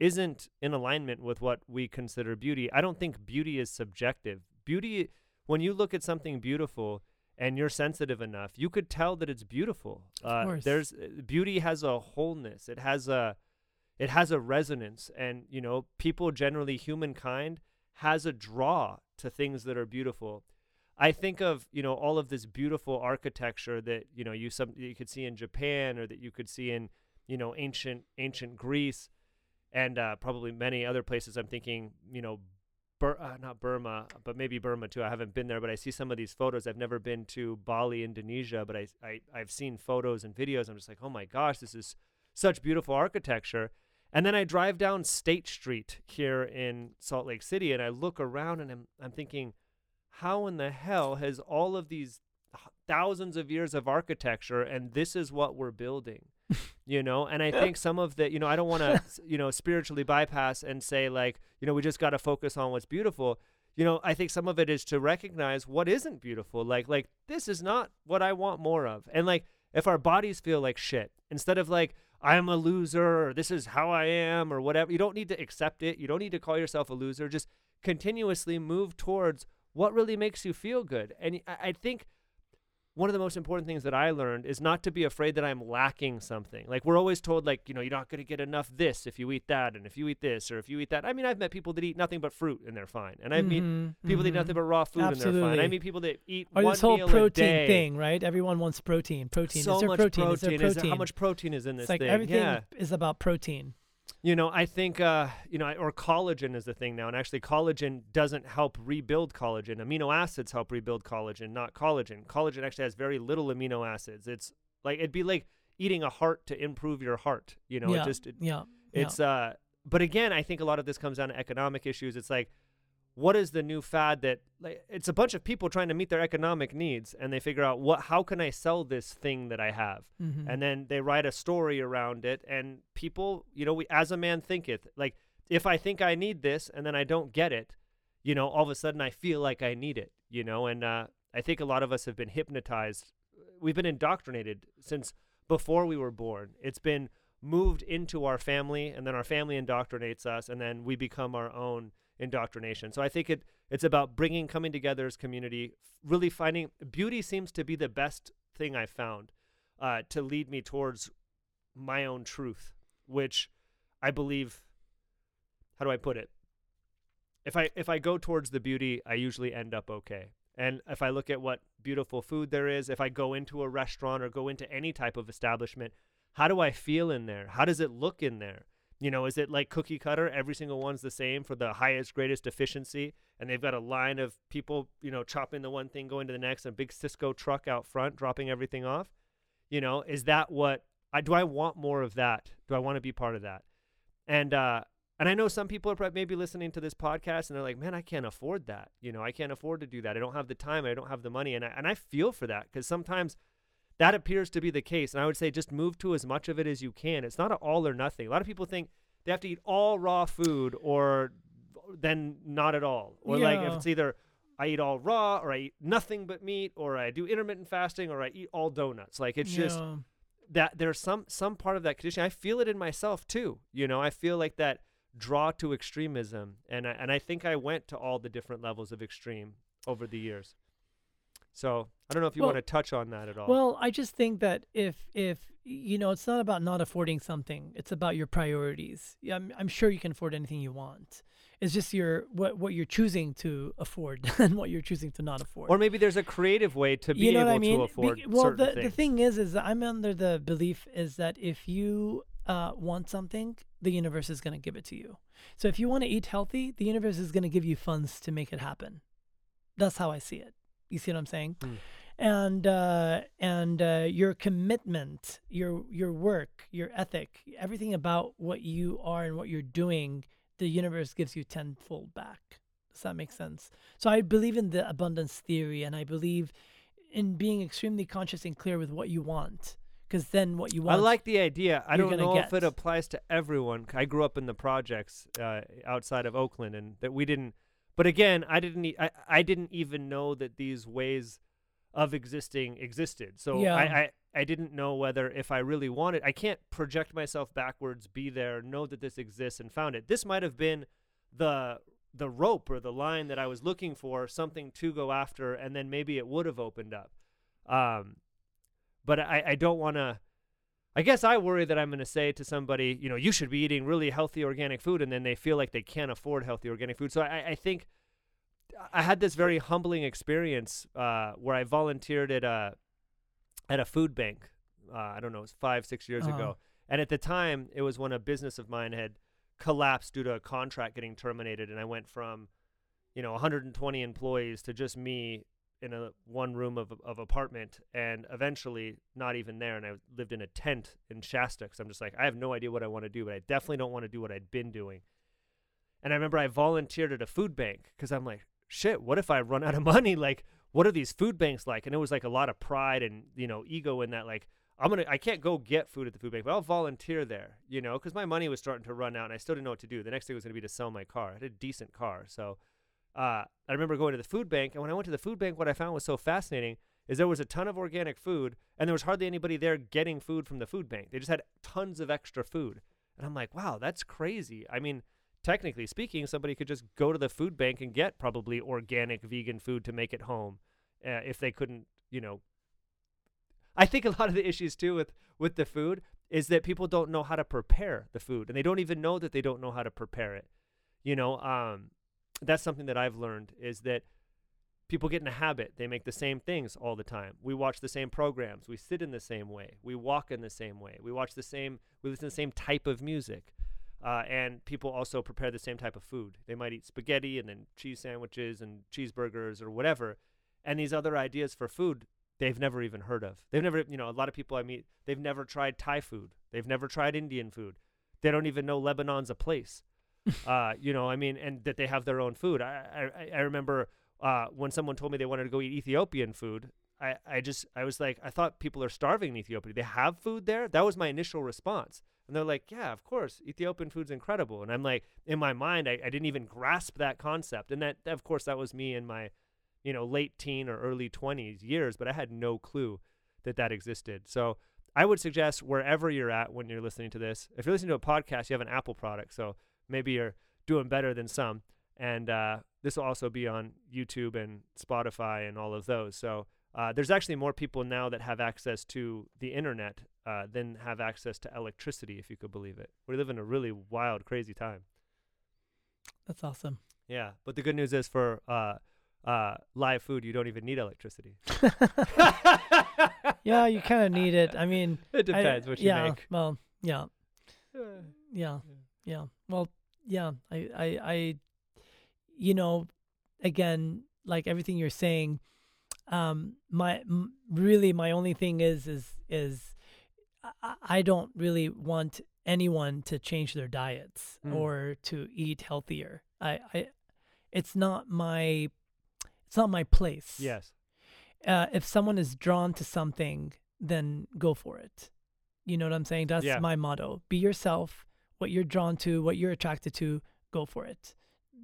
isn't in alignment with what we consider beauty. I don't think beauty is subjective. Beauty, when you look at something beautiful and you're sensitive enough, you could tell that it's beautiful.
Uh,
there's uh, beauty has a wholeness. It has a it has a resonance and you know people generally humankind has a draw to things that are beautiful i think of you know all of this beautiful architecture that you know you some you could see in japan or that you could see in you know ancient ancient greece and uh, probably many other places i'm thinking you know Bur- uh, not burma but maybe burma too. I haven't been there but i see some of these photos. I've never been to bali indonesia but I, I i've seen photos and videos. I'm just like oh my gosh this is such beautiful architecture. And then I drive down State Street here in Salt Lake City and I look around and I'm, I'm thinking, how in the hell has all of these thousands of years of architecture and this is what we're building? You know, and I think some of the, you know, I don't want to, you know, spiritually bypass and say like, you know, we just got to focus on what's beautiful. You know, I think some of it is to recognize what isn't beautiful. Like, like this is not what I want more of. And like, if our bodies feel like shit, instead of like, I'm a loser or this is how I am or whatever. You don't need to accept it. You don't need to call yourself a loser. Just continuously move towards what really makes you feel good. And I, I think one of the most important things that I learned is not to be afraid that I'm lacking something. Like we're always told, like you know, you're not going to get enough this if you eat that, and if you eat this or if you eat that. I mean, I've met people that eat nothing but fruit and they're fine, and I've
mm-hmm,
met people
mm-hmm.
that eat nothing but raw food
Absolutely.
and they're fine. I meet people that eat
or
one
this whole
meal
protein
a day.
thing, right? Everyone wants protein. Protein.
So
is there
much
protein? Is there
Is
protein?
there- how much protein is in this
it's like
thing?
everything
yeah.
is about protein.
You know, I think, uh, you know, or collagen is the thing now. And actually, collagen doesn't help rebuild collagen. Amino acids help rebuild collagen, not collagen. Collagen actually has very little amino acids. It's like, it'd be like eating a heart to improve your heart. You know,
yeah.
it just, it,
yeah.
it's, uh, but again, I think a lot of this comes down to economic issues. It's like, what is the new fad that like it's a bunch of people trying to meet their economic needs and they figure out what how can I sell this thing that I have.
Mhm.
and then they write a story around it and people you know we as a man thinketh like if i think i need this and then i don't get it you know all of a sudden i feel like i need it you know and uh, i think a lot of us have been hypnotized we've been indoctrinated since before we were born it's been moved into our family and then our family indoctrinates us and then we become our own indoctrination so i think it it's about bringing coming together as community really finding beauty seems to be the best thing i found uh, to lead me towards my own truth, which I believe. How do I put it? If I if I go towards the beauty, I usually end up okay. And if I look at what beautiful food there is, if I go into a restaurant or go into any type of establishment, how do I feel in there? How does it look in there? You know, is it like cookie cutter? Every single one's the same for the highest, greatest efficiency, and they've got a line of people, you know, chopping the one thing, going to the next, and a big Sysco truck out front, dropping everything off. You know is that what i do i want more of that? Do i want to be part of that? And uh and i know some people are probably maybe listening to this podcast and they're like man i can't afford that. You know i can't afford to do that. I don't have the time. I don't have the money. And i, and I feel for that because sometimes that appears to be the case and i would say just move to as much of it as you can it's not an all or nothing a lot of people think they have to eat all raw food or then not at all or like if it's either I eat all raw, or I eat nothing but meat, or I do intermittent fasting, or I eat all donuts. Like it's just that there's some some part of that condition. I feel it in myself too. You know, I feel like that draw to extremism, and I, and I think I went to all the different levels of extreme over the years. So I don't know if you
Well-
want to touch on that at all.
Well, I just think that if if you know, it's not about not affording something. It's about your priorities. Yeah, I'm, I'm sure you can afford anything you want. It's just your what what you're choosing to afford and what you're choosing to not afford.
or maybe there's a creative way to be
you know
able
I mean?
to
Be-
afford
well, the,
things.
the thing is, is that I'm under the belief is that if you uh, want something, the universe is going to give it to you. So if you want to eat healthy, the universe is going to give you funds to make it happen. That's how I see it. You see what I'm saying?
Mm.
And uh, and uh, your commitment, your your work, your ethic, everything about what you are and what you're doing, the universe gives you tenfold back. Does that make sense? So I believe in the abundance theory, and I believe in being extremely conscious and clear with what you want, because then what you want.
I like the idea. I don't know if it applies to everyone. I grew up in the projects uh, outside of Oakland, and that we didn't. But again, I didn't. E- I, I didn't even know that these ways of existing existed. So
Yeah.
I, I I didn't know whether if I really wanted. I can't project myself backwards, be there, know that this exists, and found it. This might have been the the rope or the line that I was looking for, something to go after, and then maybe it would have opened up. Um, but I, I don't want to. I guess I worry that I'm going to say to somebody, you know, you should be eating really healthy organic food, and then they feel like they can't afford healthy organic food. So I, I think I had this very humbling experience uh, where I volunteered at a at a food bank. Uh, I don't know, it was five, six years
Uh-huh.
ago, and at the time, it was when a business of mine had collapsed due to a contract getting terminated, and I went from, you know, 120 employees to just me in a one room of of apartment, and eventually not even there, and I lived in a tent in Shasta because I'm just like I have no idea what I want to do, but I definitely don't want to do what I'd been doing. And I remember I volunteered at a food bank because I'm like, shit, what if I run out of money? Like, what are these food banks like? And it was like a lot of pride and you know ego in that. Like, I'm gonna, I can't go get food at the food bank, but I'll volunteer there, you know, because my money was starting to run out, and I still didn't know what to do. The next thing was gonna be to sell my car. I had a decent car, so uh, I remember going to the food bank, and when I went to the food bank, what I found was so fascinating is there was a ton of organic food, and there was hardly anybody there getting food from the food bank. They just had tons of extra food, and I'm like, wow, that's crazy. I mean, technically speaking, somebody could just go to the food bank and get probably organic vegan food to make it home uh, if they couldn't, you know, I think a lot of the issues too with with the food is that people don't know how to prepare the food and they don't even know that they don't know how to prepare it. You know, um, that's something that I've learned is that people get in a habit. They make the same things all the time. We watch the same programs. We sit in the same way. We walk in the same way. We watch the same, we listen to the same type of music. Uh, and people also prepare the same type of food. They might eat spaghetti and then cheese sandwiches and cheeseburgers or whatever. And these other ideas for food, they've never even heard of. They've never, you know, a lot of people I meet, they've never tried Thai food. They've never tried Indian food. They don't even know Lebanon's a place. uh, you know, I mean, and that they have their own food. I, I, I remember uh, when someone told me they wanted to go eat Ethiopian food. I, I just, I was like, I thought people are starving in Ethiopia. They have food there? That was my initial response. And they're like, yeah, of course, Ethiopian food's incredible. And I'm like, in my mind, I, I didn't even grasp that concept. And that, of course, that was me in my, you know, late teen or early 20s years, but I had no clue that that existed. So I would suggest wherever you're at when you're listening to this, if you're listening to a podcast, you have an Apple product. So maybe you're doing better than some. And uh, this will also be on YouTube and Spotify and all of those. So uh, there's actually more people now that have access to the internet uh, than have access to electricity, if you could believe it. We live in a really wild, crazy time.
That's awesome.
Yeah, but the good news is for uh, uh, live food, you don't even need electricity.
yeah, you kind of need it. I mean,
it depends
I,
what you
yeah,
make.
Well, yeah, yeah, yeah. Well, yeah. I, I, I, you know, again, like everything you're saying, um, my m- really my only thing is is is I, I don't really want anyone to change their diets
Mm.
or to eat healthier. I, I, it's not my, it's not my place.
Yes.
uh, if someone is drawn to something, then go for it. You know what I'm saying? That's
Yeah.
my motto. Be yourself. What you're drawn to, what you're attracted to, go for it.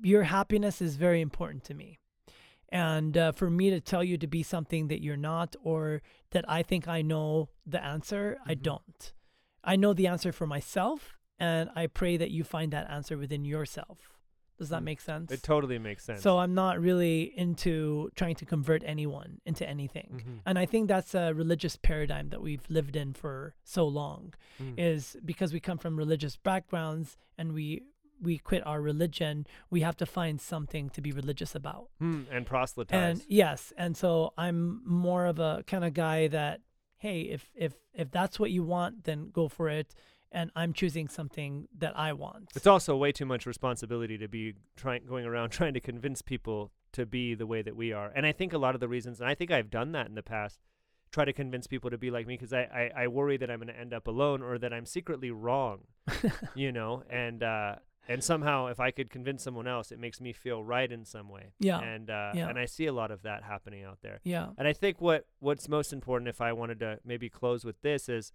Your happiness is very important to me. And uh, for me to tell you to be something that you're not, or that I think I know the answer, I
Mhm.
don't. I know the answer for myself, and I pray that you find that answer within yourself. Does that
Mm.
make sense?
It totally makes sense.
So I'm not really into trying to convert anyone into anything.
Mhm.
And I think that's a religious paradigm that we've lived in for so long
Mm.
is because we come from religious backgrounds and we we quit our religion, we have to find something to be religious about.
Mm, and proselytize.
And yes, and so I'm more of a kind of guy that hey, if if if that's what you want, then go for it. And I'm choosing something that I want.
It's also way too much responsibility to be trying going around trying to convince people to be the way that we are. And I think a lot of the reasons, and I think I've done that in the past, try to convince people to be like me because I, I I worry that I'm going to end up alone or that I'm secretly wrong, you know. And uh, and somehow if I could convince someone else, it makes me feel right in some way.
Yeah,
And uh,
yeah.
and I see a lot of that happening out there.
yeah.
And I think what what's most important, if I wanted to maybe close with this, is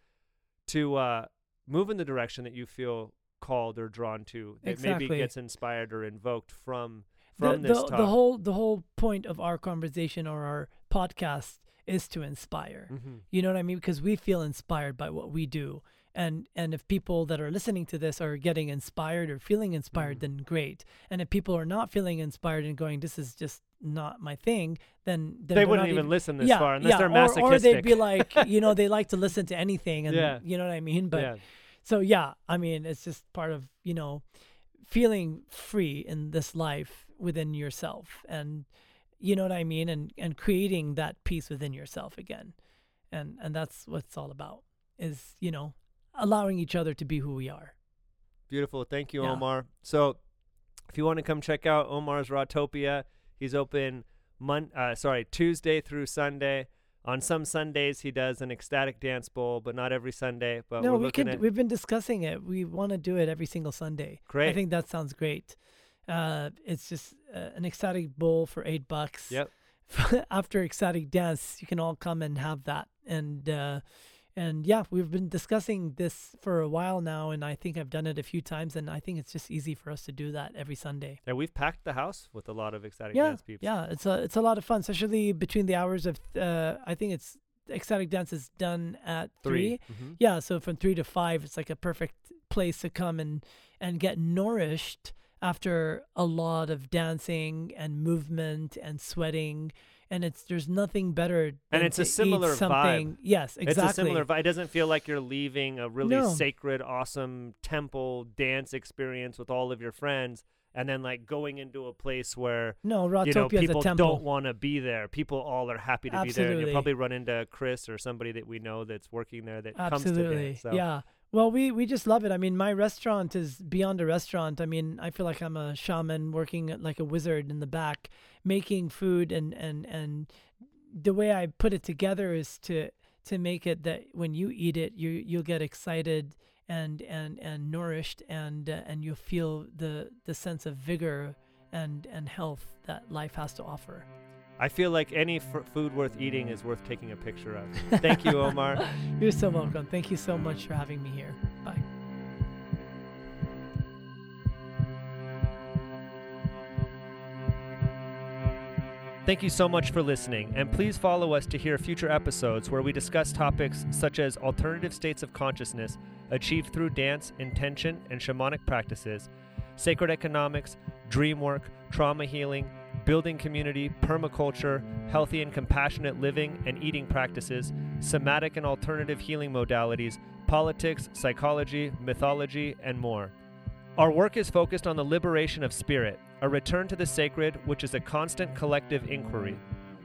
to uh, move in the direction that you feel called or drawn to, that
Exactly.
maybe gets inspired or invoked from
the,
from this
the,
talk.
the whole the whole point of our conversation or our podcast is to inspire.
Mhm.
You know what I mean? Because we feel inspired by what we do. And and if people that are listening to this are getting inspired or feeling inspired,
Mhm.
then great. And if people are not feeling inspired and going, this is just not my thing, then,
They wouldn't
not
even listen this
yeah,
far unless
yeah.
they're
or,
masochistic.
or they'd be like, you know, they like to listen to anything, and
Yeah.
you know what I mean. But
yeah.
so yeah, I mean, it's just part of you know, feeling free in this life within yourself, and you know what I mean, and and creating that peace within yourself again, and and that's what it's all about. Is you know, allowing each other to be who we are.
Beautiful. Thank you,
Yeah.
Omar. So, if you want to come check out Omar's Rawtopia, he's open mon- uh, sorry, Tuesday through Sunday. On some Sundays, he does an ecstatic dance bowl, but not every Sunday. But
no, we could.
at
We've been discussing it. We want to do it every single Sunday.
great.
I think that sounds great. Uh, it's just uh, an ecstatic bowl for eight bucks.
Yep.
After ecstatic dance, you can all come and have that. And uh, and yeah, we've been discussing this for a while now, and I think I've done it a few times, and I think it's just easy for us to do that every Sunday.
Yeah, we've packed the house with a lot of ecstatic
yeah,
dance peeps.
yeah, it's a it's a lot of fun, especially between the hours of uh, I think it's ecstatic dance is done at 3
hmm
yeah, so from three to five, it's like a perfect place to come and and get nourished after a lot of dancing and movement and sweating and it's there's nothing better.
And it's a similar vibe.
Yes, exactly.
It's a similar vibe. It doesn't feel like you're leaving a really
No.
sacred, awesome temple dance experience with all of your friends and then like going into a place where
No,
you know
Rawtopia is a
people don't want to be there. People all are happy to be there. And you'll probably run into Chris or somebody that we know that's working there that comes to
Absolutely.
dance. So.
Yeah. Well, we we just love it. I mean, my restaurant is beyond a restaurant. I mean, I feel like I'm a shaman working like a wizard in the back, making food and and and the way I put it together is to to make it that when you eat it, you you'll get excited and and and nourished and uh, and you'll feel the the sense of vigor and and health that life has to offer.
I feel like any f- food worth eating is worth taking a picture of. Thank you, Omar.
You're so welcome. Thank you so much for having me here. Bye.
Thank you so much for listening, and please follow us to hear future episodes where we discuss topics such as alternative states of consciousness achieved through dance, intention, and shamanic practices, sacred economics, dream work, trauma healing, building community, permaculture, healthy and compassionate living and eating practices, somatic and alternative healing modalities, politics, psychology, mythology, and more. Our work is focused on the liberation of spirit, a return to the sacred, which is a constant collective inquiry.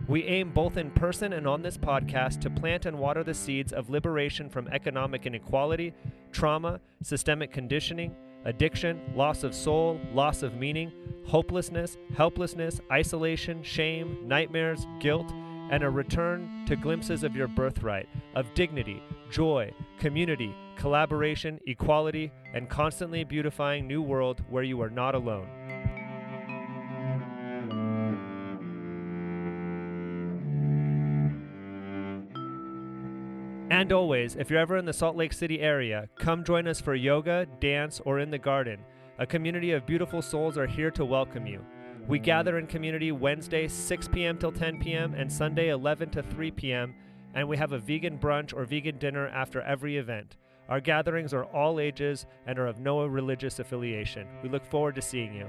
We aim both in person and on this podcast to plant and water the seeds of liberation from economic inequality, trauma, systemic conditioning, addiction, loss of soul, loss of meaning, hopelessness, helplessness, isolation, shame, nightmares, guilt, and a return to glimpses of your birthright, of dignity, joy, community, collaboration, equality, and constantly beautifying new world where you are not alone. And always, if you're ever in the Salt Lake City area, come join us for yoga, dance, or in the garden. A community of beautiful souls are here to welcome you. We gather in community Wednesday 6 p.m. till 10 p.m. and Sunday 11 to 3 p.m. and we have a vegan brunch or vegan dinner after every event. Our gatherings are all ages and are of no religious affiliation. We look forward to seeing you.